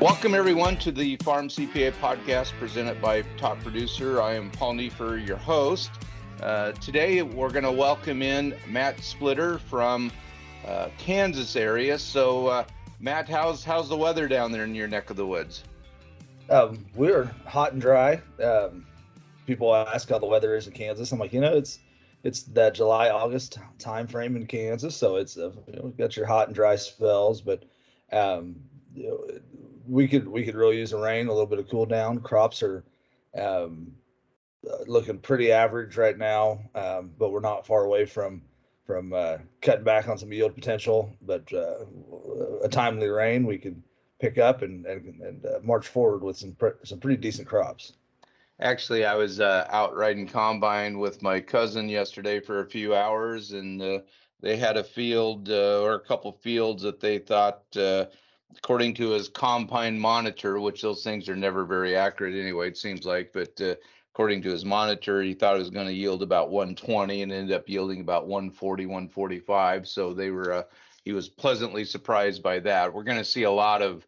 Welcome, everyone, to the Farm CPA podcast presented by Top Producer. I am Paul Neiffer, your host. Uh, today, we're going to welcome in Matt Splitter from uh, Kansas area. So, uh, Matt, how's how's the weather down there in your neck of the woods? Um, we're hot and dry. Um, people ask how the weather is in Kansas. I'm like, you know, it's it's that July August time frame in Kansas, so it's uh, you know, got your hot and dry spells, but um, you know, we could we could really use the rain, a little bit of cool down. Crops are um, uh, looking pretty average right now, um, but we're not far away from from uh, cutting back on some yield potential. But uh, a timely rain, we could pick up and and, and uh, march forward with some pre- some pretty decent crops. Actually, I was uh, out riding combine with my cousin yesterday for a few hours, and uh, they had a field or a couple fields that they thought according to his combine monitor, which those things are never very accurate anyway, it seems like, but uh, according to his monitor, he thought it was going to yield about 120 and ended up yielding about 140, 145. So they were, uh, he was pleasantly surprised by that. We're going to see a lot of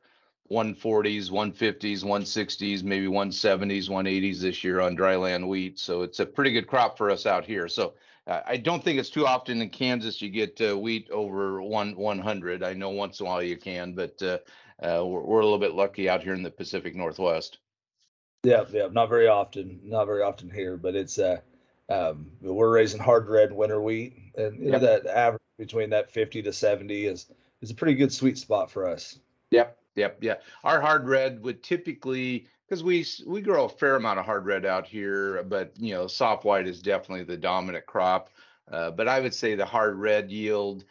140s, 150s, 160s, maybe 170s, 180s this year on dryland wheat. So it's a pretty good crop for us out here. So uh, I don't think it's too often in Kansas you get uh, wheat over one 100. I know once in a while you can, but uh, uh, we're, we're a little bit lucky out here in the Pacific Northwest. Yeah, yeah, not very often, not very often here, but it's uh, um, we're raising hard red winter wheat, and you know, that average between that 50 to 70 is is a pretty good sweet spot for us. Yep, yep, yeah. Our hard red would typically because we we grow a fair amount of hard red out here, but you know, soft white is definitely the dominant crop. Uh, but I would say the hard red yield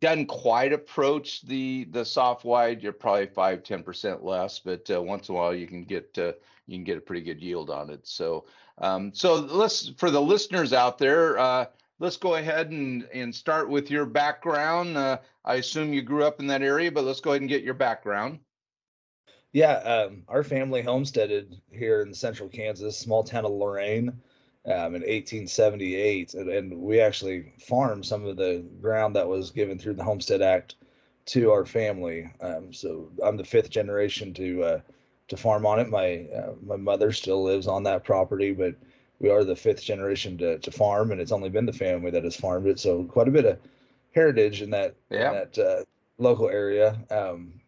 doesn't quite approach the the soft white. You're probably five ten percent less, but uh, once in a while you can get uh, you can get a pretty good yield on it. So um, so let's for the listeners out there. Let's go ahead and, and start with your background. Uh, I assume you grew up in that area, but let's go ahead and get your background. Yeah, um, our family homesteaded here in central Kansas, small town of Lorraine, um, in 1878, and, and, we actually farmed some of the ground that was given through the Homestead Act to our family. Um, so I'm the fifth generation to uh, to farm on it. My uh, my mother still lives on that property, but we are the fifth generation to, to farm, and it's only been the family that has farmed it. So quite a bit of heritage in that yeah. in that uh, local area. Um,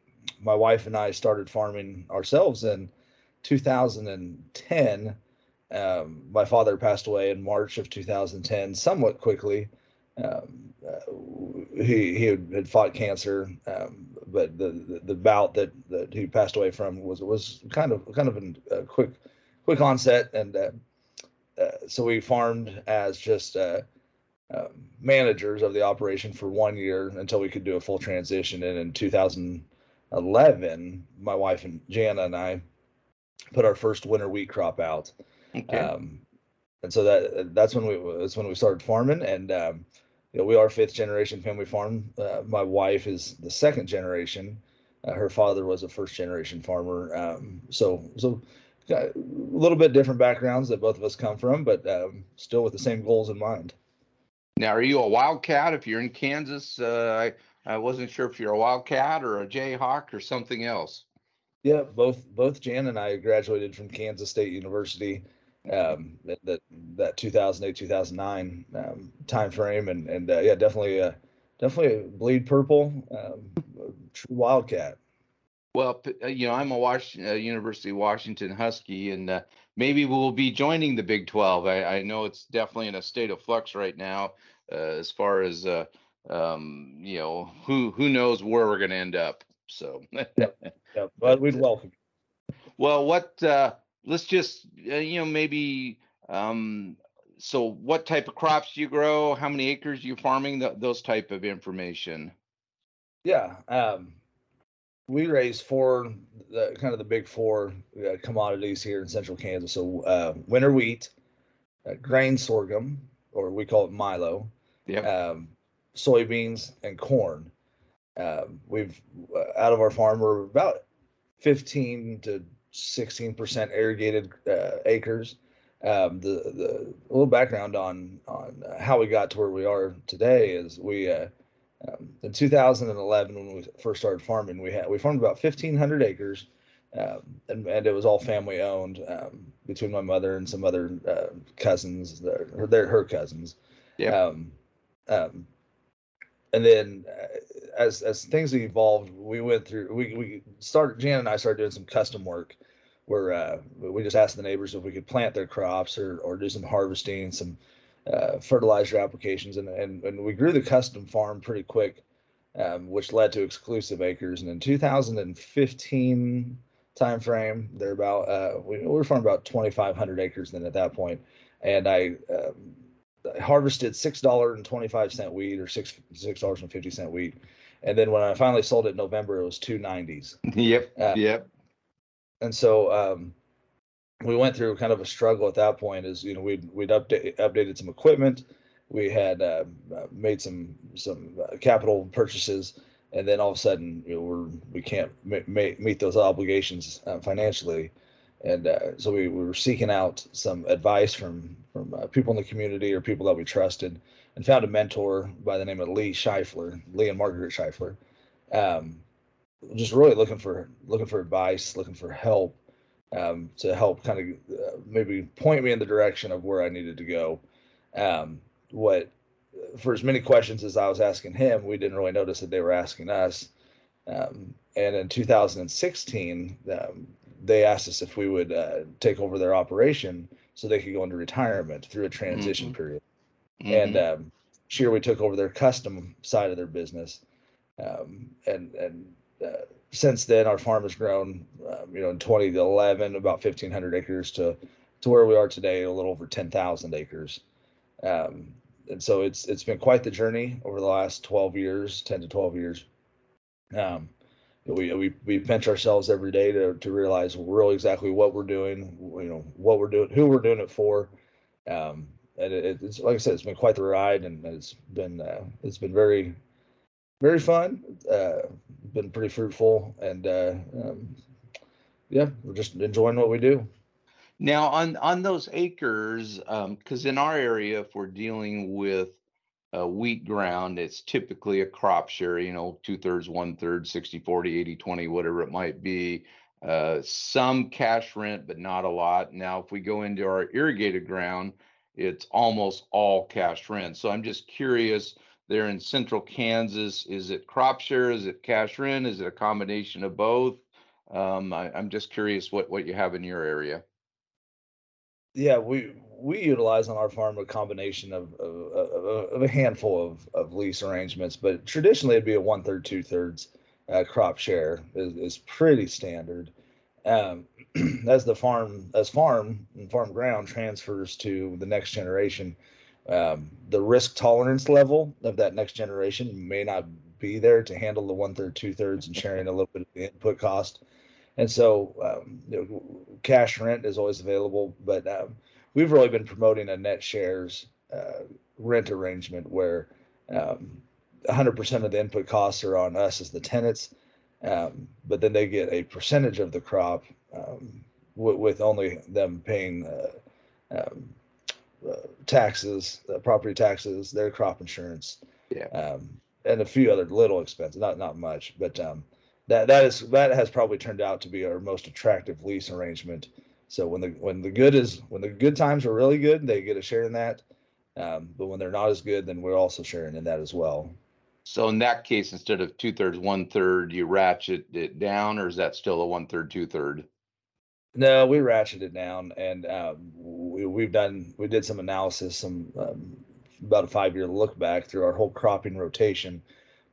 my wife and I started farming ourselves in 2010. Um, my father passed away in March of 2010, somewhat quickly. Um, uh, he he had, fought cancer, um, but the, the, the bout that that he passed away from was was kind of kind of a quick quick onset, and uh, uh, so we farmed as just uh, um, managers of the operation for one year until we could do a full transition. And in 2011, my wife and Jana and I put our first winter wheat crop out. Okay. Um, and so that that's when we that's when we started farming, and um, you know, we are fifth generation family farm. Uh, my wife is the second generation. Uh, her father was a first generation farmer. Um, so so a little bit different backgrounds that both of us come from, but um, still with the same goals in mind. Now, are you a wildcat? If you're in Kansas, uh, I wasn't sure if you're a Wildcat or a Jayhawk or something else. Yeah, both both Jan and I graduated from Kansas State University um, that that 2008 2009 um, time frame, and and uh, yeah, definitely uh, definitely a bleed purple, um, true Wildcat. Well, uh, you know, I'm a Was- uh, University of Washington Husky, and uh, maybe we'll be joining the Big 12. I, I, know it's definitely in a state of flux right now uh, as far as uh, um, you know, who who knows where we're going to end up. So, yeah, yeah, but we'd welcome. Well, what? Uh, let's just uh, you know maybe. Um, so, what type of crops do you grow? How many acres are you farming? Those type of information. Yeah, um, we raise four, the, kind of the big four uh, commodities here in central Kansas. So, uh, winter wheat, uh, grain sorghum, or we call it milo. Yeah. Um, soybeans, and corn. Um, we've uh, out of our farm we're about 15 to 16 percent irrigated uh, acres. um, the the a little background on on uh, how we got to where we are today is we uh, um, in 2011 when we first started farming we had we farmed about 1,500 acres, um, and and it was all family owned um, between my mother and some other uh, cousins, or their her cousins. Yeah. Um, um, and then uh, as as things evolved, we went through. We we started. Jan and I started doing some custom work, where uh, we just asked the neighbors if we could plant their crops or or do some harvesting, some uh, fertilizer applications, and, and and we grew the custom farm pretty quick, um, which led to exclusive acres. And in 2015 timeframe, they're about uh, we, we were farming about 2,500 acres then at that point, and I. Um, harvested six dollar and twenty five cent wheat or six six dollars and fifty cent wheat, and then when I finally sold it in November, it was two nineties. Yep. Uh, yep. And so um, we went through kind of a struggle at that point. Is you know we'd we'd update updated some equipment, we had uh, made some some uh, capital purchases, and then all of a sudden you know, we're we can't ma- ma- meet those obligations uh, financially and uh, so we, we, were seeking out some advice from from uh, people in the community or people that we trusted, and found a mentor by the name of Lee Scheifler, Lee and Margaret Scheifler. Um, just really looking for looking for advice, looking for help um, to help kind of uh, maybe point me in the direction of where I needed to go. Um, what for as many questions as I was asking him, we didn't really notice that they were asking us. Um, and in 2016, um, they asked us if we would uh, take over their operation so they could go into retirement through a transition Mhm. period. Mhm. And um, here we took over their custom side of their business. Um, and and uh, since then, our farm has grown, um, you know, in 2011, about 1,500 acres to to where we are today, a little over 10,000 acres. Um, and so it's it's been quite the journey over the last 12 years, 10 to 12 years. Um, we we we pinch ourselves every day to to realize really exactly what we're doing, you know, what we're doing, who we're doing it for. Um, and it, it's like I said, it's been quite the ride, and it's been uh, it's been very very fun. Uh, been pretty fruitful, and uh, um, yeah, we're just enjoying what we do. Now on on those acres, because in our area, if we're dealing with uh, wheat ground, it's typically a crop share, you know, two thirds, one third, 60, 40, 80, 20, whatever it might be. Uh, some cash rent, but not a lot. Now, if we go into our irrigated ground, it's almost all cash rent. So I'm just curious there in central Kansas, is it crop share? Is it cash rent? Is it a combination of both? Um, I, I'm just curious what, what you have in your area. Yeah, we we utilize on our farm a combination of of, of, of a handful of, of lease arrangements, but traditionally it'd be a one third, two thirds uh, crop share is, is pretty standard. Um, as the farm as farm and farm ground transfers to the next generation, um, the risk tolerance level of that next generation may not be there to handle the one third, two thirds, and sharing a little bit of the input cost. And so, um, you know, cash rent is always available, but um, we've really been promoting a net shares uh, rent arrangement where um, 100% of the input costs are on us as the tenants, um, but then they get a percentage of the crop um, w- with only them paying uh, um, taxes, uh, property taxes, their crop insurance, Yeah. um, and a few other little expenses, not not much, but um, that that is that has probably turned out to be our most attractive lease arrangement. So when the when the good is when the good times are really good, they get a share in that. Um, but when they're not as good, then we're also sharing in that as well. So in that case, instead of two thirds, one third, you ratchet it down, or is that still a one third, two third? No, we ratcheted down, and um, we, we've done we did some analysis, some um, about a five year look back through our whole cropping rotation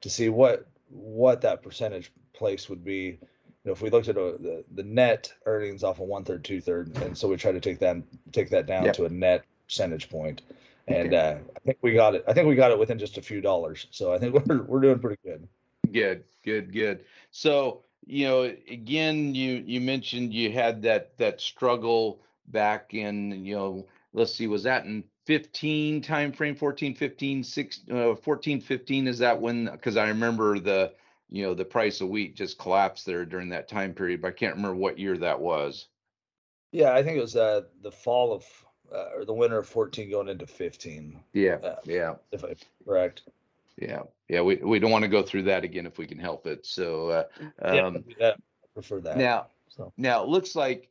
to see what what that percentage place would be. You know, if we looked at a, the the net earnings off of one third, two third, and so we tried to take that take that down Yep. to a net percentage point. point, and Okay. uh, I think we got it. I think we got it within just a few dollars. So I think we're we're doing pretty good. Good, good, good. So, you know, again, you you mentioned you had that that struggle back in, you know, let's see, was that in 15 time frame, 14, 15, 6, uh, 14, 15? Is that when, because I remember the, you know, the price of wheat just collapsed there during that time period, but I can't remember what year that was. Yeah, I think it was uh, the fall of uh, or the winter of 14 going into 15. Yeah, Uh, yeah, If I correct. Yeah, yeah. We we don't want to go through that again if we can help it. So uh, Yeah, um, yeah, I prefer that. now so now it looks like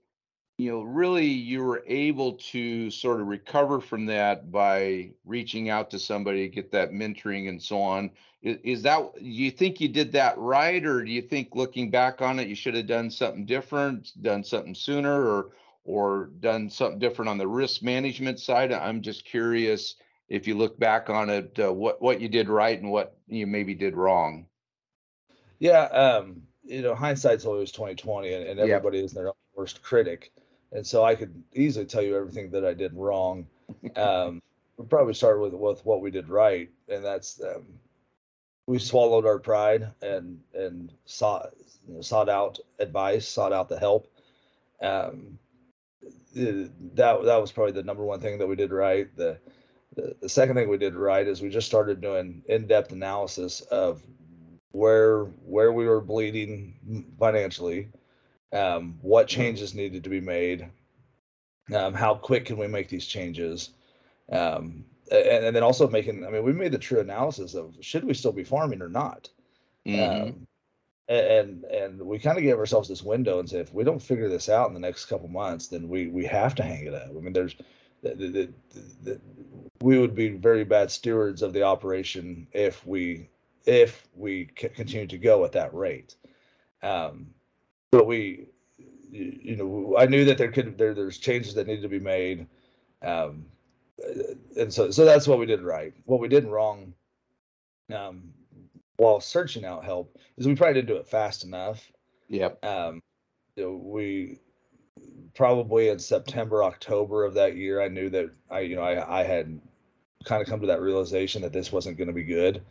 you know really you were able to sort of recover from that by reaching out to somebody, get that mentoring and so on. Is, is that do you think you did that right, or do you think looking back on it you should have done something different, done something sooner, or or done something different on the risk management side? I'm just curious if you look back on it, uh, what what you did right and what you maybe did wrong. yeah, um, you know, hindsight's always 2020 and, and Yep. everybody is their own worst critic. And so I could easily tell you everything that I did wrong. Um, we'll probably start with with what we did right, and that's um, we swallowed our pride and and sought you know, sought out advice, sought out the help. Um, that that was probably the number one thing that we did right. The, the the second thing we did right is we just started doing in-depth analysis of where where we were bleeding financially, um, what changes needed to be made, um, how quick can we make these changes, um, and, and then also making. I mean, we made the true analysis of should we still be farming or not. Mhm. Um, and and we kind of gave ourselves this window and said if we don't figure this out in the next couple months then we we have to hang it up i mean there's the, the, the, the, we would be very bad stewards of the operation if we if we continue to go at that rate um but we you, you know i knew that there could there there's changes that needed to be made um and so so that's what we did right what we did wrong um while searching out help is we probably didn't do it fast enough. Yep. Um, we probably in September, October of that year, I knew that I, you know, I, I had kind of come to that realization that this wasn't going to be good.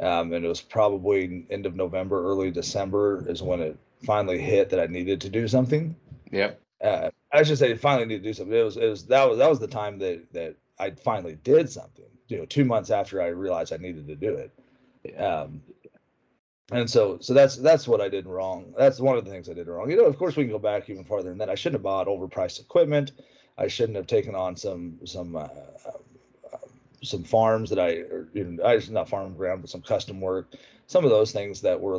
Um, and it was probably end of November, early December is when it finally hit that I needed to do something. Yeah. Uh, I should say finally need to do something. It was, it was, that was, that was the time that, that I finally did something, you know, two months after I realized I needed to do it. Um, and so, so that's that's what I did wrong. That's one of the things I did wrong. You know, of course, we can go back even farther than that. I shouldn't have bought overpriced equipment. I shouldn't have taken on some some uh, um, some farms that I, or, you know, I not farm ground, but some custom work. Some of those things that were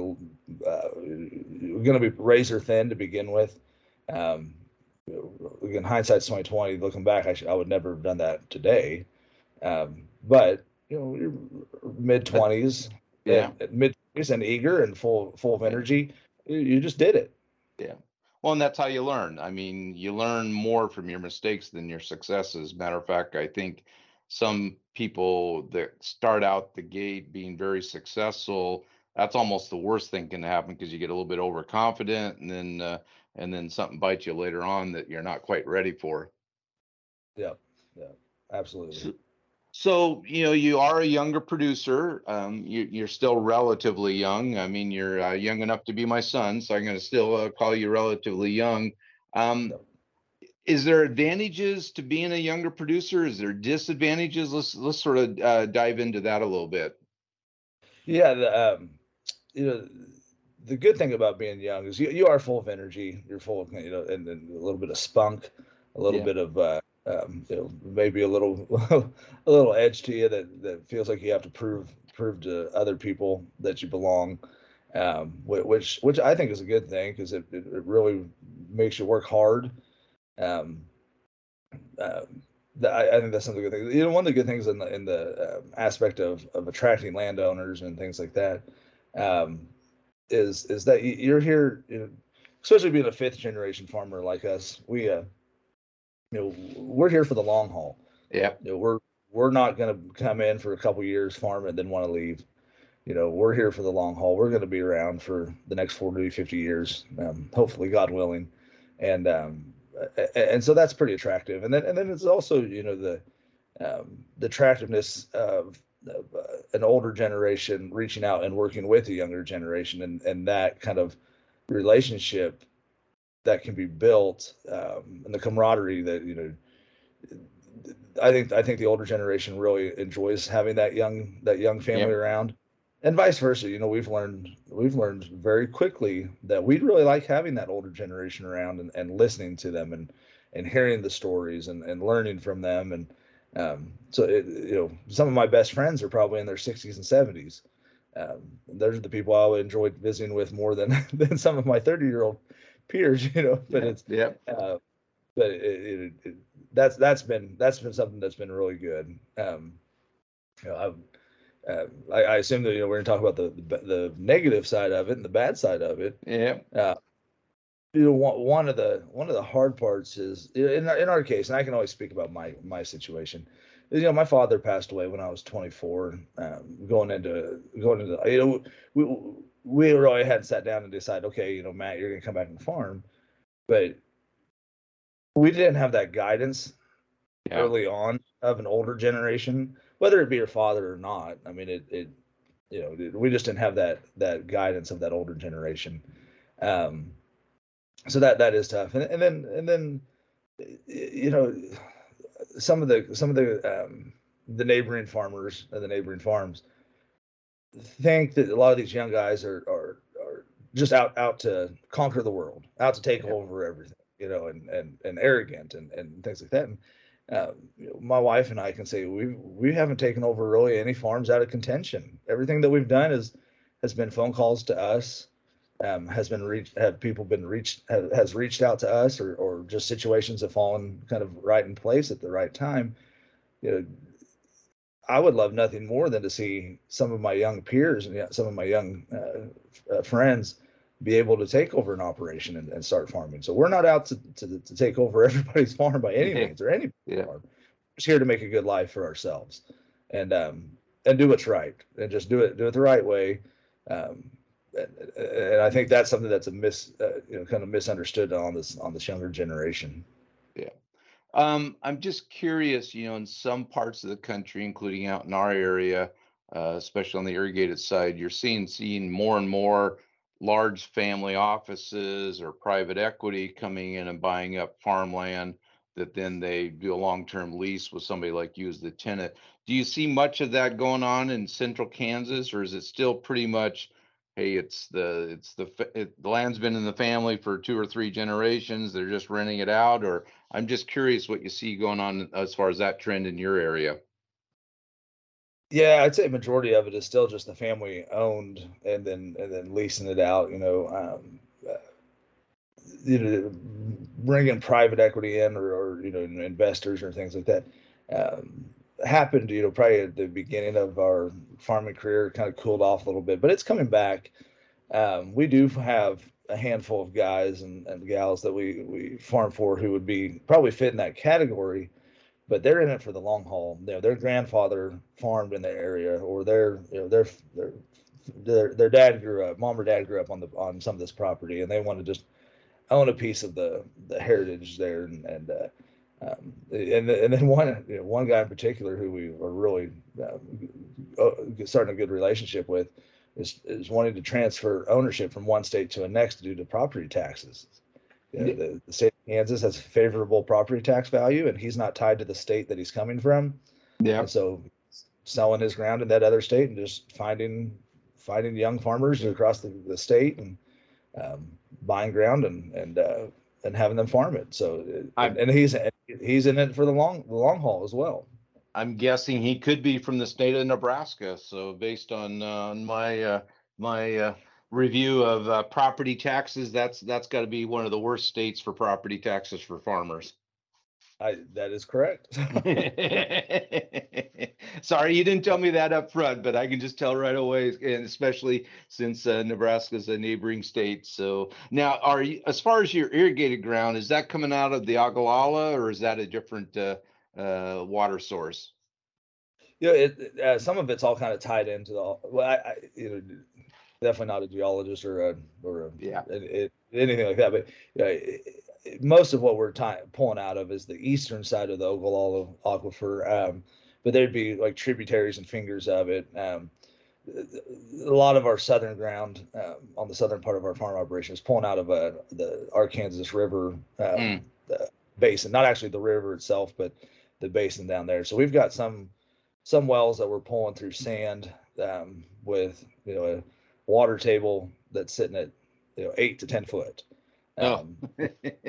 uh, going to be razor thin to begin with. Um, again, hindsight's twenty twenty. Looking back, I, sh- I would never have done that today. Um, but you know, mid twenties, Yeah. mid and eager and full full of energy, you, you just did it. Yeah. Well, and that's how you learn. I mean, you learn more from your mistakes than your successes. Matter of fact, I think some people that start out the gate being very successful, that's almost the worst thing can happen because you get a little bit overconfident and then uh, and then something bites you later on that you're not quite ready for. Yeah, yeah, absolutely. So, so you know, you are a younger producer. Um, you, you're still relatively young. I mean, you're uh, young enough to be my son, so I'm going to still uh, call you relatively young. Um, is there advantages to being a younger producer? Is there disadvantages? Let's let's sort of uh, dive into that a little bit. Yeah, the, um, you know, the good thing about being young is you, you are full of energy. You're full of you know, and, and a little bit of spunk, a little Yeah. bit of uh, um, you know, maybe a little a little edge to you that that feels like you have to prove prove to other people that you belong. Um, which which I think is a good thing because it, it really makes you work hard. Um, that I, I think that's something good thing. You know, one of the good things in the in the um, aspect of of attracting landowners and things like that um, is is that you're here, you know, especially being a fifth generation farmer like us. We, uh, you know, we're here for the long haul. Yeah. You know, we're we're not going to come in for a couple years, farm and then want to leave. You know, we're here for the long haul. We're going to be around for the next 40, 50 years, um, hopefully, God willing. And um, and so that's pretty attractive. And then and then it's also you know the um, the attractiveness of, of uh, an older generation reaching out and working with a younger generation, and and that kind of relationship that can be built, um, and the camaraderie that you know. I think I think the older generation really enjoys having that young that young family Yep. around, and vice versa. You know, we've learned we've learned very quickly that we'd really like having that older generation around and, and listening to them and and hearing the stories and, and learning from them and um, so it, you know some of my best friends are probably in their 60s and 70s um, those are the people I would enjoy visiting with more than than some of my 30 year old peers you know but yeah. it's yeah uh, but it, it, it, that's that's been that's been something that's been really good um, you know I've, uh, I, I, assume that you know we're going to talk about the, the, the negative side of it and the bad side of it. Yeah. Uh, you know, one, one of the one of the hard parts is in in our case, and I can always speak about my my situation. You know, my father passed away when I was 24. Um, going into going into you know we we really hadn't sat down and decided, okay, you know, Matt, you're going to come back and farm, but we didn't have that guidance yeah. early on of an older generation whether it be your father or not. I mean, it, it you know, we just didn't have that that guidance of that older generation. Um, so that that is tough. And, and then and then you know, some of the some of the um, the neighboring farmers and the neighboring farms think that a lot of these young guys are are are just out out to conquer the world, out to take yeah. over everything, you know, and and and arrogant and and things like that. And uh, my wife and I can say we we haven't taken over really any farms out of contention. Everything that we've done is has been phone calls to us, um, has been reached, have people been reached, have, has reached out to us, or or just situations have fallen kind of right in place at the right time. You know, I would love nothing more than to see some of my young peers and some of my young uh, uh, friends be able to take over an operation and, and start farming. So we're not out to, to, to take over everybody's farm by any means or any yeah. farm. We're just here to make a good life for ourselves and um and do what's right and just do it do it the right way. Um, and, and I think that's something that's a mis uh, you know kind of misunderstood on this on this younger generation. Um, I'm just curious, you know, in some parts of the country, including out in our area, uh, especially on the irrigated side, you're seeing seeing more and more large family offices or private equity coming in and buying up farmland that then they do a long-term lease with somebody like you as the tenant. Do you see much of that going on in central Kansas or is it still pretty much hey it's the it's the it, the land's been in the family for two or three generations they're just renting it out or I'm just curious what you see going on as far as that trend in your area. Yeah, I'd say majority of it is still just the family owned, and then and then leasing it out. You know, um, uh, you know, bringing private equity in or, or you know investors or things like that. Um, happened, you know, probably at the beginning of our farming career, kind of cooled off a little bit, but it's coming back. Um, we do have a handful of guys and, and gals that we we farm for who would be probably fit in that category but they're in it for the long haul. You know, their grandfather farmed in the area, or their you know their their their their dad grew up, mom or dad grew up on the on some of this property, and they want to just own a piece of the the heritage there, and and uh, um, and and then one you know, one guy in particular who we are really uh, starting a good relationship with is is wanting to transfer ownership from one state to the next due to property taxes. You know, the, the, state of Kansas has favorable property tax value, and he's not tied to the state that he's coming from. Yeah. And so selling his ground in that other state and just finding finding young farmers across the, the state and um, buying ground and and uh, and having them farm it. So and, and he's he's in it for the long the long haul as well. I'm guessing he could be from the state of Nebraska. So based on uh, my uh, my uh, review of uh, property taxes, that's that's got to be one of the worst states for property taxes for farmers. I, that is correct. Sorry, you didn't tell me that up front, but I can just tell right away, and especially since uh, Nebraska is a neighboring state. So now, are you, as far as your irrigated ground, is that coming out of the Ogallala, or is that a different uh, uh, water source? You know, it, uh, some of it's all kind of tied into the. Well, I, I you know, definitely not a geologist or a or a, yeah it, anything like that. But you know, most of what we're ty- pulling out of is the eastern side of the Ogallala Aquifer. Um, but there'd be like tributaries and fingers of it. Um, a lot of our southern ground um, on the southern part of our farm operation is pulling out of uh, the Arkansas River um, mm. basin, not actually the river itself, but the basin down there. So we've got some some wells that we're pulling through sand um, with you know a water table that's sitting at you know eight to ten foot. Oh. Um,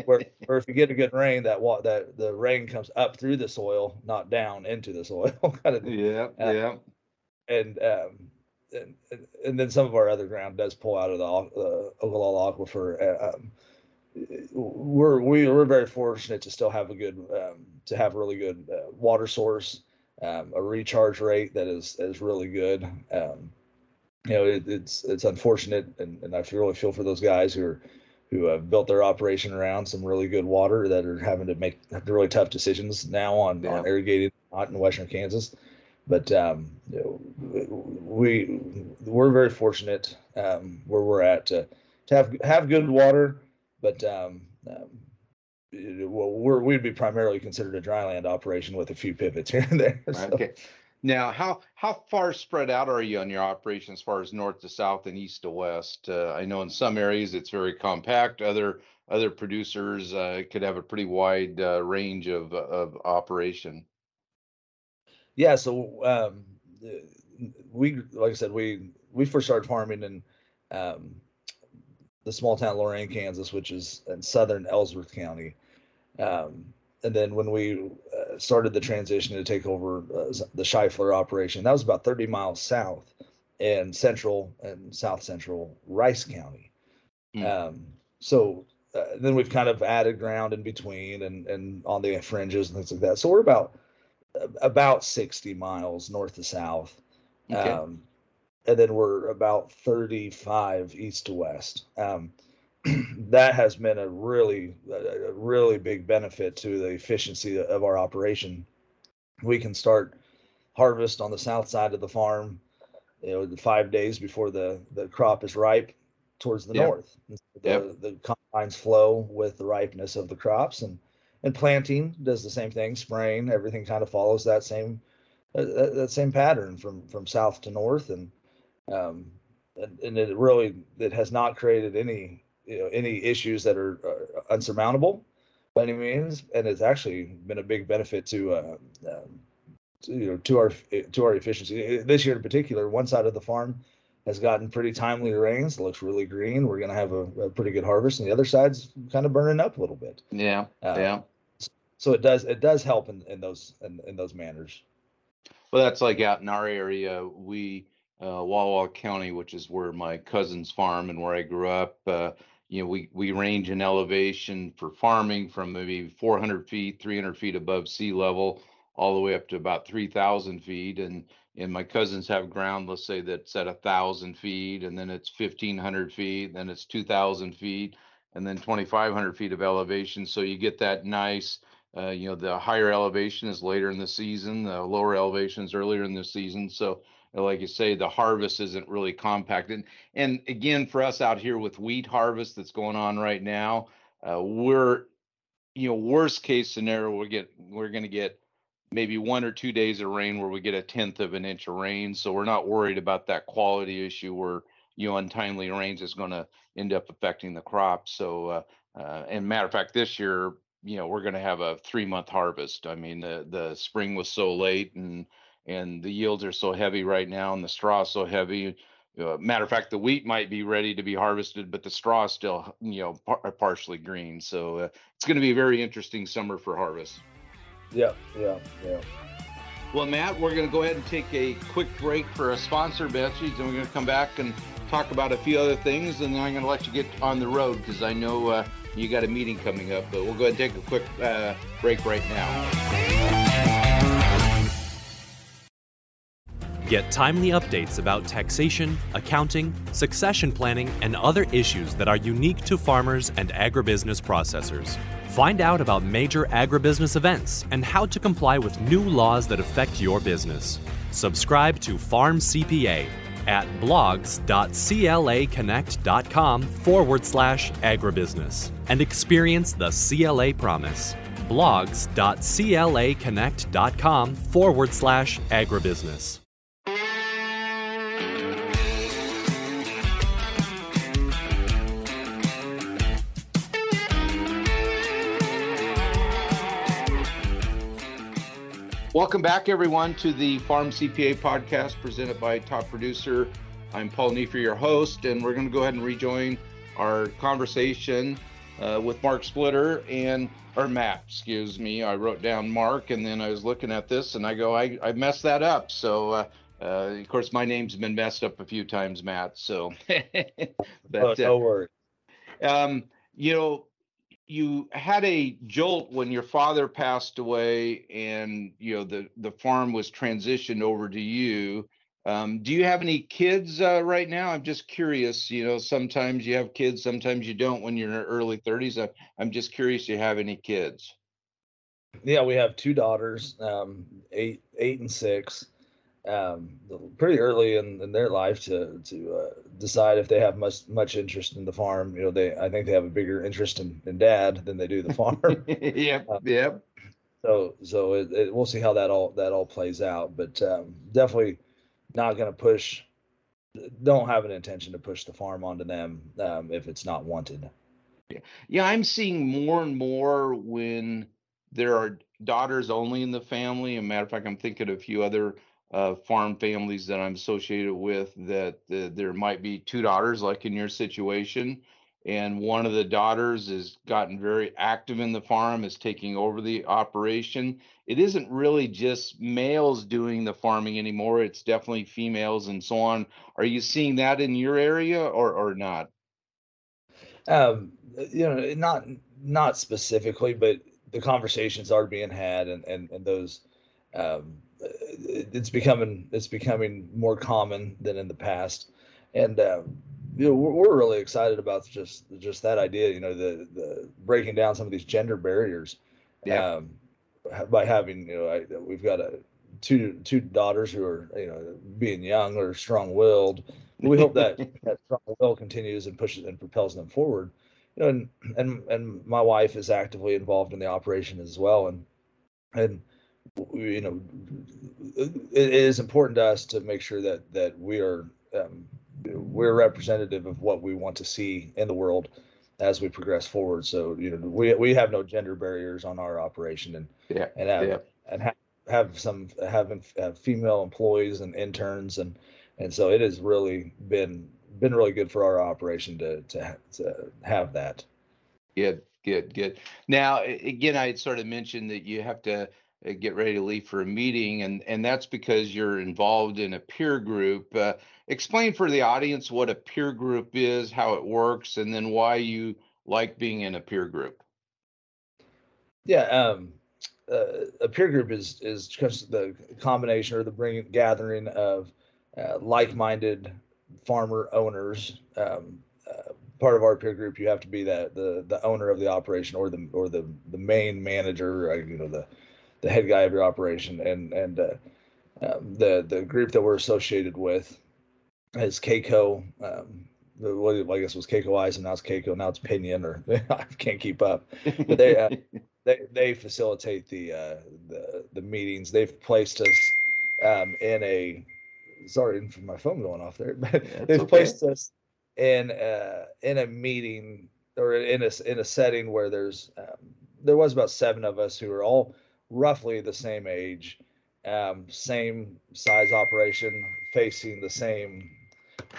where, where if you get a good rain, that wa- that the rain comes up through the soil, not down into the soil, kind of. Yeah, Uh, yeah. And um, and, and- then some of our other ground does pull out of the uh, Ogallala aquifer. uh, Um, we're we, we're very fortunate to still have a good um, to have a really good uh, water source, um, a recharge rate that is is really good. Um, you know, it, it's it's unfortunate, and, and I really feel for those guys who are who have built their operation around some really good water that are having to make really tough decisions now on Yeah. on irrigated not in western Kansas. But um, we we're very fortunate um, where we're at to, to have have good water, but um, um, well, we're we'd be primarily considered a dryland operation with a few pivots here and there. so- Okay. Now, how how far spread out are you on your operation as far as north to south and east to west? Uh, I know in some areas it's very compact. Other other producers uh, could have a pretty wide uh, range of of operation. Yeah, so um, we, like I said, we we first started farming in um, the small town Lorraine, Kansas, which is in southern Ellsworth County. Um, and then when we started the transition to take over uh, the Scheifler operation, that was about 30 miles south in central and south central Rice County. Hmm. Um, so uh, then we've kind of added ground in between and, and on the fringes and things like that. So we're about about 60 miles north to south. Okay. Um, and then we're about 35 east to west. Um, that has been a really, a really big benefit to the efficiency of our operation. We can start harvest on the south side of the farm, you know, the five days before the, the crop is ripe towards the Yep. north. The, Yep. the combines flow with the ripeness of the crops and, and planting does the same thing, spraying, everything kind of follows that same, uh, that, that same pattern from, from south to north. And, um, and, and it really, it has not created any, you know, any issues that are uh, unsurmountable by any means. And it's actually been a big benefit to, uh, um, to, you know, to our, to our efficiency. This year in particular, one side of the farm has gotten pretty timely rains, looks really green. We're gonna have a, a pretty good harvest, and the other side's kind of burning up a little bit. Yeah, Uh, yeah. So it does it does help in, in those in, in those manners. Well, that's like out in our area. We, uh, Walla Walla County, which is where my cousins farm and where I grew up. Uh, you know, we we range in elevation for farming from maybe 400 feet, 300 feet above sea level, all the way up to about 3,000 feet. And and my cousins have ground, let's say that's at a thousand feet, and then it's 1,500 feet, then it's 2,000 feet, and then 2,500 feet of elevation. So you get that nice uh, you know, the higher elevation is later in the season, the lower elevation is earlier in the season. So, like you say, the harvest isn't really compacted. And again, for us out here with wheat harvest that's going on right now, uh, we're, you know, worst case scenario, we get we're going to get maybe one or two days of rain where we get a tenth of an inch of rain. So we're not worried about that quality issue where you know untimely rains is going to end up affecting the crop. So, uh, uh, and matter of fact, this year you know we're going to have a three month harvest i mean the the spring was so late and and the yields are so heavy right now and the straw is so heavy uh, matter of fact the wheat might be ready to be harvested but the straw is still you know par- partially green. So uh, it's going to be a very interesting summer for harvest. Yeah, yeah, yeah. well matt we're going to go ahead and take a quick break for a sponsor message and we're going to come back and talk about a few other things and then i'm going to let you get on the road because i know uh, you got a meeting coming up but we'll go ahead and take a quick uh, break right now Get timely updates about taxation, accounting, succession planning, and other issues that are unique to farmers and agribusiness processors. Find out about major agribusiness events and how to comply with new laws that affect your business. Subscribe to Farm CPA at blogs.claconnect.com forward slash agribusiness and experience the CLA promise. blogs.claconnect.com forward slash agribusiness. Welcome back, everyone, to the Farm CPA podcast presented by Top Producer. I'm Paul Neiffer, your host, and we're going to go ahead and rejoin our conversation uh, with Mark Splitter and or Matt, excuse me. I wrote down Mark, and then I was looking at this, and I go, I, I messed that up. So uh, uh, of course, my name's been messed up a few times, Matt. So, but but no uh, worries. um, you know, you had a jolt when your father passed away, and you know the the farm was transitioned over to you. Um, do you have any kids uh, right now? I'm just curious. You know, sometimes you have kids, sometimes you don't. When you're in your early 30s, I, I'm just curious. You have any kids? Yeah, we have two daughters, um, eight, eight and six. Um, pretty early in, in their life to to uh, decide if they have much much interest in the farm. You know, they I think they have a bigger interest in, in dad than they do the farm. yep, Uh, yep. so so it, it, we'll see how that all that all plays out. But um, definitely not going to push. Don't have an intention to push the farm onto them um, if it's not wanted. Yeah, yeah, I'm seeing more and more when there are daughters only in the family. As a matter of fact, I'm thinking of a few other uh, farm families that I'm associated with that there might be two daughters, like in your situation. And one of the daughters has gotten very active in the farm, is taking over the operation. It isn't really just males doing the farming anymore, it's definitely females and so on. Are you seeing that in your area or, or not? Um, you know, not not specifically, but the conversations are being had, and and and those, um, it's becoming it's becoming more common than in the past, and um, you know we're, we're really excited about just just that idea. You know, the the breaking down some of these gender barriers. Yeah. Um, by having you know I, we've got a two two daughters who are you know being young or strong willed we hope that that strong will continues and pushes and propels them forward. You know, and and and my wife is actively involved in the operation as well, and and you know, it is important to us to make sure that that we are um, we're representative of what we want to see in the world as we progress forward. So you know, we we have no gender barriers on our operation, and Yeah, and have yeah. and have have some having have female employees and interns and and so it has really been been really good for our operation to to to have that. Good, good, good. Now, again, I sort of mentioned that you have to get ready to leave for a meeting, and and that's because you're involved in a peer group. Uh, explain for the audience what a peer group is, how it works, and then why you like being in a peer group. Yeah, um, uh, a peer group is is just the combination or the bringing gathering of uh, like-minded farmer owners. Um, uh, part of our peer group, you have to be that the the owner of the operation or the or the the main manager, uh, you know, the the head guy of your operation, and and uh, um, the the group that we're associated with is K-Coe. Um, the- what I guess was K-Coe Isom, and now it's K-Coe. Now it's Pinion, or I can't keep up But they, uh, they they facilitate the uh, the the meetings. They've placed us um, in a sorry for my phone going off there, but That's they've okay. placed us in uh, in a meeting or in a in a setting where there's um, there was about seven of us who were all roughly the same age, um, same size operation, facing the same.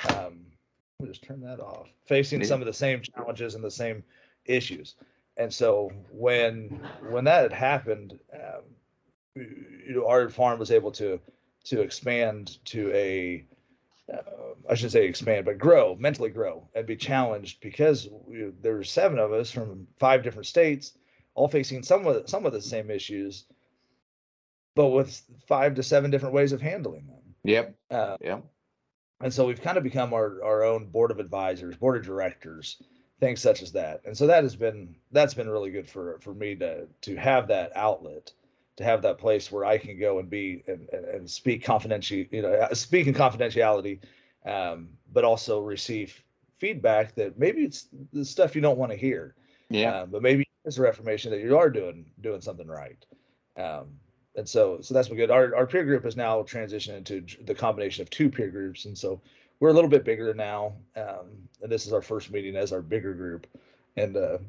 Um, let me just turn that off. Facing some of the same challenges and the same issues and so when when that had happened um, you know our farm was able to to expand to a uh, I should say expand, but grow, mentally grow, and be challenged because we, there were seven of us from five different states, all facing some of the, some of the same issues, but with five to seven different ways of handling them. Yep, Uh, yep. and so we've kind of become our, our own board of advisors, board of directors, things such as that. And so that has been that's been really good for for me to to have that outlet, to have that place where I can go and be and, and, and speak confidentially, you know, uh, speak in confidentiality, um, but also receive feedback that maybe it's the stuff you don't want to hear, Yeah, um, but maybe it's a reformation that you are doing doing something right. Um, and so so that's been good. Our our peer group has now transitioned into the combination of two peer groups, and so we're a little bit bigger now. Um, and this is our first meeting as our bigger group, and uh,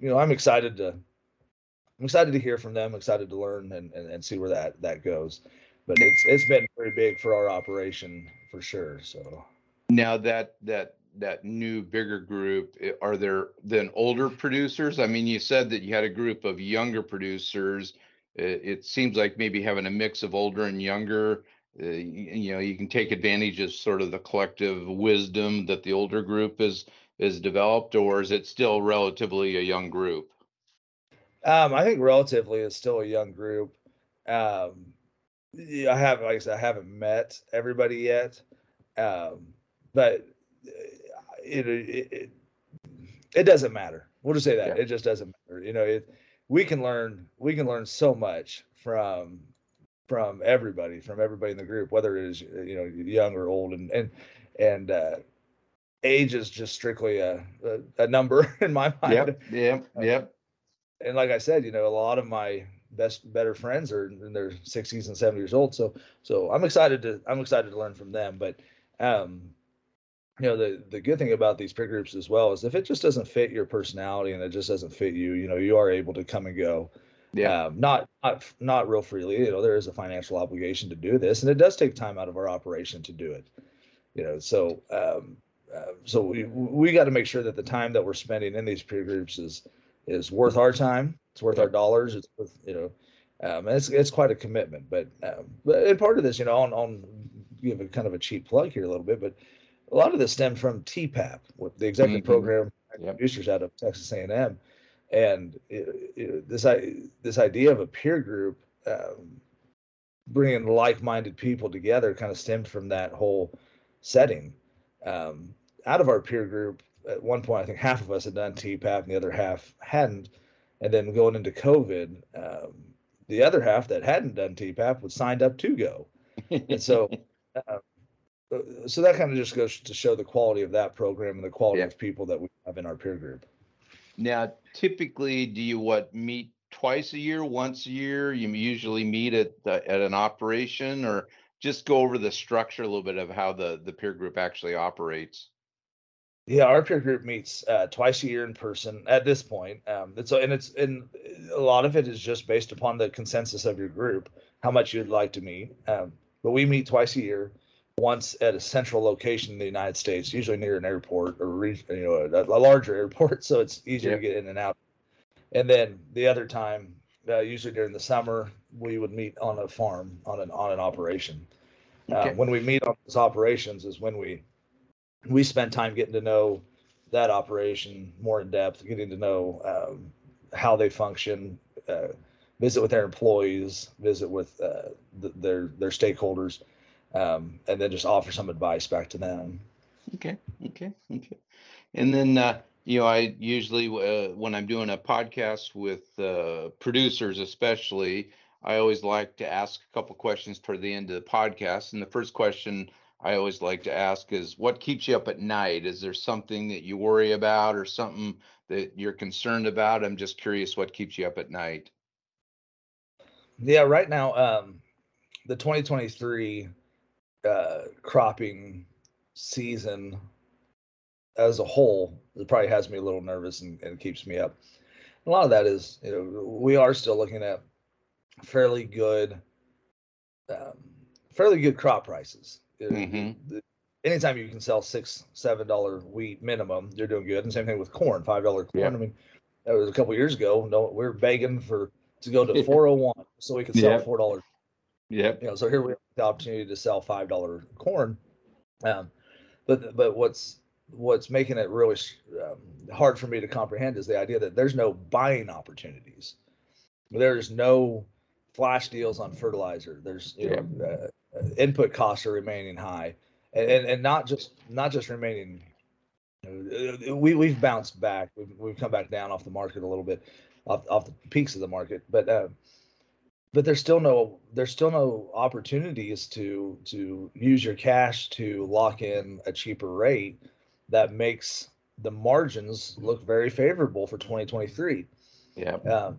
you know I'm excited to I'm excited to hear from them, excited to learn and, and, and see where that that goes. But it's it's been very big for our operation for sure. So now that that that new bigger group, are there then older producers? I mean, you said that you had a group of younger producers. It, it seems like maybe having a mix of older and younger, uh, y- you know, you can take advantage of sort of the collective wisdom that the older group is is developed, or is it still relatively a young group? Um, I think relatively it's still a young group. Um, I have, like I said, I haven't met everybody yet. Um, but it, it, it, doesn't matter. We'll just say that Yeah. it just doesn't matter. You know, it, we can learn, we can learn so much from, from everybody, from everybody in the group, whether it is, you know, young or old and, and, and, uh, age is just strictly a, a, a number in my mind Yep, yep, yep. and like I said, you know, a lot of my best, better friends are in their 60s and 70 years old. So, so I'm excited to, I'm excited to learn from them. But, um, you know, the the good thing about these peer groups as well is if it just doesn't fit your personality and it just doesn't fit you, you know, you are able to come and go. Yeah, Um, not not not real freely. You know, there is a financial obligation to do this, and it does take time out of our operation to do it. You know, so um, uh, so we we got to make sure that the time that we're spending in these peer groups is is worth our time. It's worth our dollars. It's worth you know, um, it's it's quite a commitment. But um, but and part of this, you know, on on give a kind of a cheap plug here a little bit, but a lot of this stemmed from TEPAP, with the executive Mhm. program Yep. producers out of Texas A&M, and it, it, this i this idea of a peer group um, bringing like-minded people together kind of stemmed from that whole setting. Um, out of our peer group, at one point, I think half of us had done TEPAP and the other half hadn't. And then going into COVID, um, the other half that hadn't done TEPAP was signed up to go. And so, uh, so that kind of just goes to show the quality of that program and the quality Yeah. of people that we have in our peer group. Now, typically, do you what meet twice a year, once a year? You usually meet at the, at an operation, or just go over the structure a little bit of how the the peer group actually operates. Yeah, our peer group meets uh, twice a year in person at this point. Um, it's and it's and a lot of it is just based upon the consensus of your group, how much you'd like to meet. Um, but we meet twice a year, once at a central location in the United States, usually near an airport or you know a, a larger airport, so it's easier Yeah. to get in and out. And then the other time, uh, usually during the summer, we would meet on a farm on an on an operation. Okay. Uh, when we meet on those operations is when we we spend time getting to know that operation more in depth, getting to know um, how they function, uh, visit with their employees, visit with uh, th- their their stakeholders, um, and then just offer some advice back to them. Okay, okay, okay. And then, uh, you know, I usually, uh, when I'm doing a podcast with uh, producers, especially, I always like to ask a couple questions toward the end of the podcast. And the first question I always like to ask is, what keeps you up at night? Is there something that you worry about or something that you're concerned about? I'm just curious what keeps you up at night. Yeah, right now, um, the 2023 uh, cropping season as a whole, it probably has me a little nervous and, and keeps me up. A lot of that is, you know, we are still looking at fairly good, um, fairly good crop prices. Uh, Mhm. the- Anytime you can sell six, seven dollar wheat minimum, you're doing good. And same thing with corn, five dollar corn. Yeah. I mean, that was a couple years ago. No, we are begging for to go to 401 so we could sell Yeah. four dollars Yep. you know, so here we have the opportunity to sell five dollar corn. Um, but but what's what's making it really um, hard for me to comprehend is the idea that there's no buying opportunities. There's no flash deals on fertilizer. There's you know, uh, input costs are remaining high, and and, and not just not just remaining. you know, uh, We we've bounced back. We've, we've come back down off the market a little bit, off off the peaks of the market, but. Uh, but there's still no there's still no opportunities to to use your cash to lock in a cheaper rate that makes the margins look very favorable for 2023 Yep. um,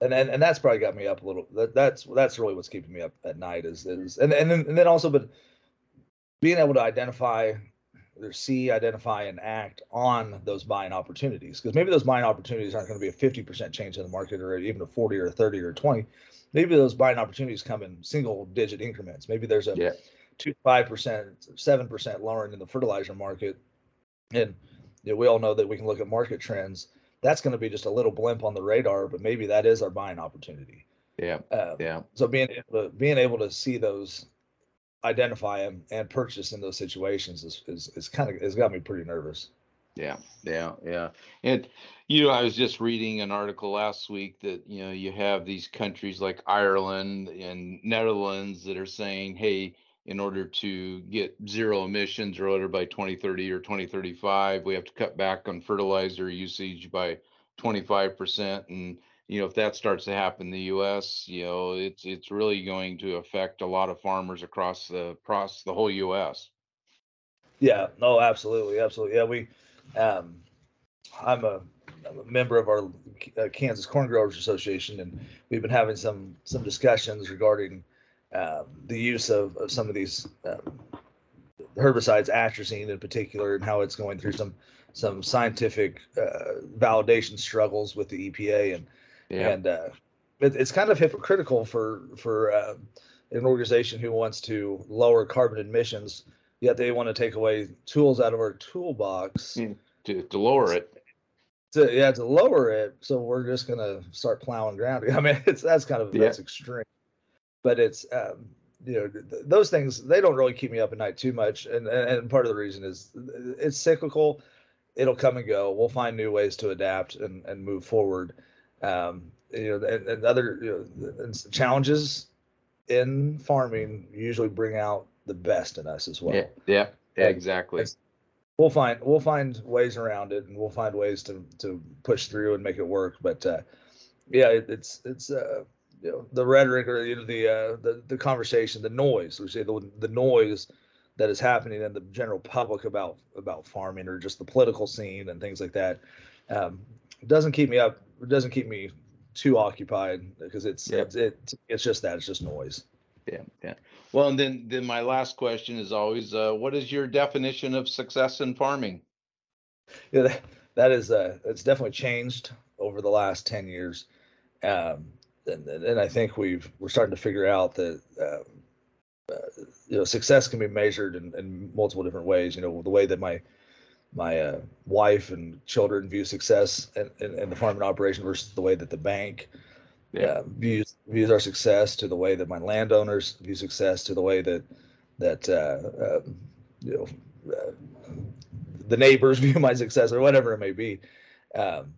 and, and and that's probably got me up a little that, that's that's really what's keeping me up at night is is and, and then and then also but being able to identify or see identify and act on those buying opportunities because maybe those buying opportunities aren't going to be a 50% change in the market or even a 40 or a 30 or a 20 maybe those buying opportunities come in single digit increments maybe there's a Yeah. two five percent seven percent lowering in the fertilizer market and you know, we all know that we can look at market trends. That's going to be just a little blimp on the radar, but maybe that is our buying opportunity. Yeah. Um, Yeah. So being able to, being able to see those, identify them, and purchase in those situations is is, is kind of has got me pretty nervous. Yeah, yeah, yeah. And you know, I was just reading an article last week that you know you have these countries like Ireland and Netherlands that are saying, hey, in order to get zero emissions or whatever by 2030 or 2035, we have to cut back on fertilizer usage by 25%. And you know, if that starts to happen in the U.S., you know, it's it's really going to affect a lot of farmers across the across the whole U.S. Yeah, no, absolutely, absolutely. Yeah, we, um, I'm a, I'm a member of our uh, Kansas Corn Growers Association, and we've been having some some discussions regarding um, the use of, of some of these um, herbicides, atrazine in particular, and how it's going through some some scientific uh, validation struggles with the EPA, and Yeah, and uh, it, it's kind of hypocritical for for uh, an organization who wants to lower carbon emissions, yet they want to take away tools out of our toolbox to to lower it. to yeah to lower it. So we're just gonna start plowing ground. I mean, it's that's kind of Yeah. that's extreme, but it's um, you know th- th- those things they don't really keep me up at night too much, and and part of the reason is it's cyclical. It'll come and go. We'll find new ways to adapt and and move forward. Um, you know, and, and other you know, and challenges in farming usually bring out the best in us as well Yeah, yeah, yeah, exactly. we'll find we'll find ways around it and we'll find ways to to push through and make it work but uh yeah it, it's it's uh you know the rhetoric or you know the uh the, the conversation the noise we say the, the noise that is happening in the general public about about farming or just the political scene and things like that um doesn't keep me up doesn't keep me too occupied because it's Yep. it's it, it's just that it's just noise Yeah, yeah. Well, and then then my last question is always, uh, what is your definition of success in farming? yeah, that, that is uh it's definitely changed over the last 10 years um and, and and i think we've we're starting to figure out that um, uh, you know success can be measured in, in multiple different ways you know the way that my my uh, wife and children view success in, in, in the farming operation versus the way that the bank Yeah, uh, views views our success to the way that my landowners view success to the way that that uh, um, you know uh, the neighbors view my success or whatever it may be. Um,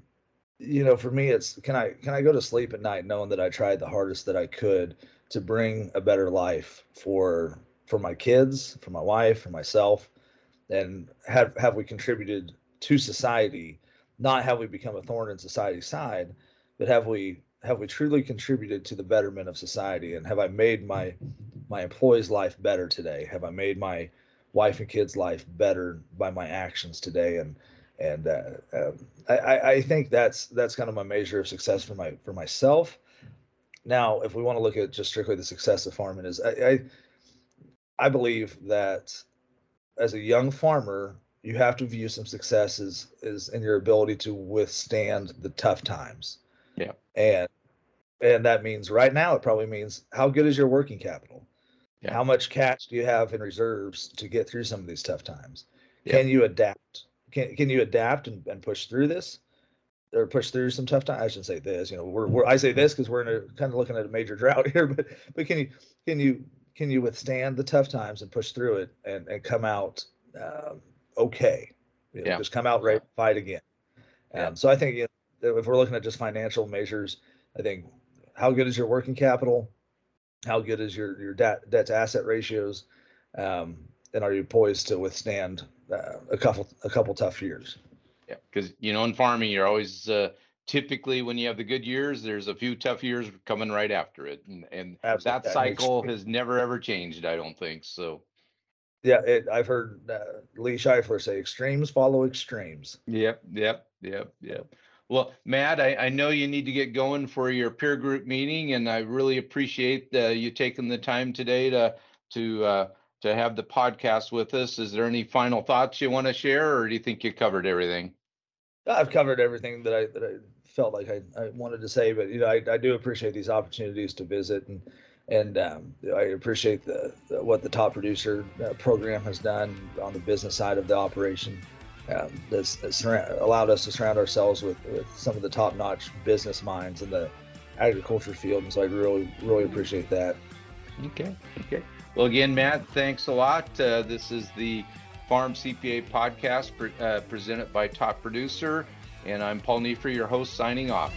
you know, for me, it's can I can I go to sleep at night knowing that I tried the hardest that I could to bring a better life for for my kids, for my wife, for myself, and have have we contributed to society? Not have we become a thorn in society's side, but have we have we truly contributed to the betterment of society? And have i made my my employees life better today? Have i made my wife and kids life better by my actions today? And and uh, um, I, I think that's that's kind of my measure of success for my for myself. Now if we want to look at just strictly the success of farming is i i, I believe that as a young farmer you have to view some successes is in your ability to withstand the tough times Yeah. and and that means right now it probably means how good is your working capital Yeah. how much cash do you have in reserves to get through some of these tough times Yeah. can you adapt can, can you adapt and, and push through this or push through some tough times i shouldn't say this you know we're, we're i say this because we're in a kind of looking at a major drought here but but can you can you can you withstand the tough times and push through it and, and come out um, okay you know, Yeah. just come out right, fight again Yeah. um, so i think you know, if we're looking at just financial measures i think how good is your working capital how good is your your debt debt to asset ratios um, and are you poised to withstand uh, a couple a couple tough years yeah. Because you know, in farming, you're always uh, typically when you have the good years, there's a few tough years coming right after it, and and Absolutely. that That cycle has never ever changed. I don't think so. yeah it, i've heard uh, lee scheifler say extremes follow extremes Yep, yep, yep, yep. Well, Matt, I, I know you need to get going for your peer group meeting, and I really appreciate uh, you taking the time today to to uh, to have the podcast with us. Is there any final thoughts you want to share, or do you think you covered everything? I've covered everything that I that I felt like I, I wanted to say, but you know, I, I do appreciate these opportunities to visit and and um, I appreciate the, the what the top producer uh, program has done on the business side of the operation. Um, that's, surra- allowed us to surround ourselves with, with some of the top-notch business minds in the agriculture field. And so I really, really appreciate that. Okay. Okay. Well, again, Matt, thanks a lot. Uh, this is the Farm CPA podcast pre- uh, presented by Top Producer, and I'm Paul Neiffer, your host, signing off.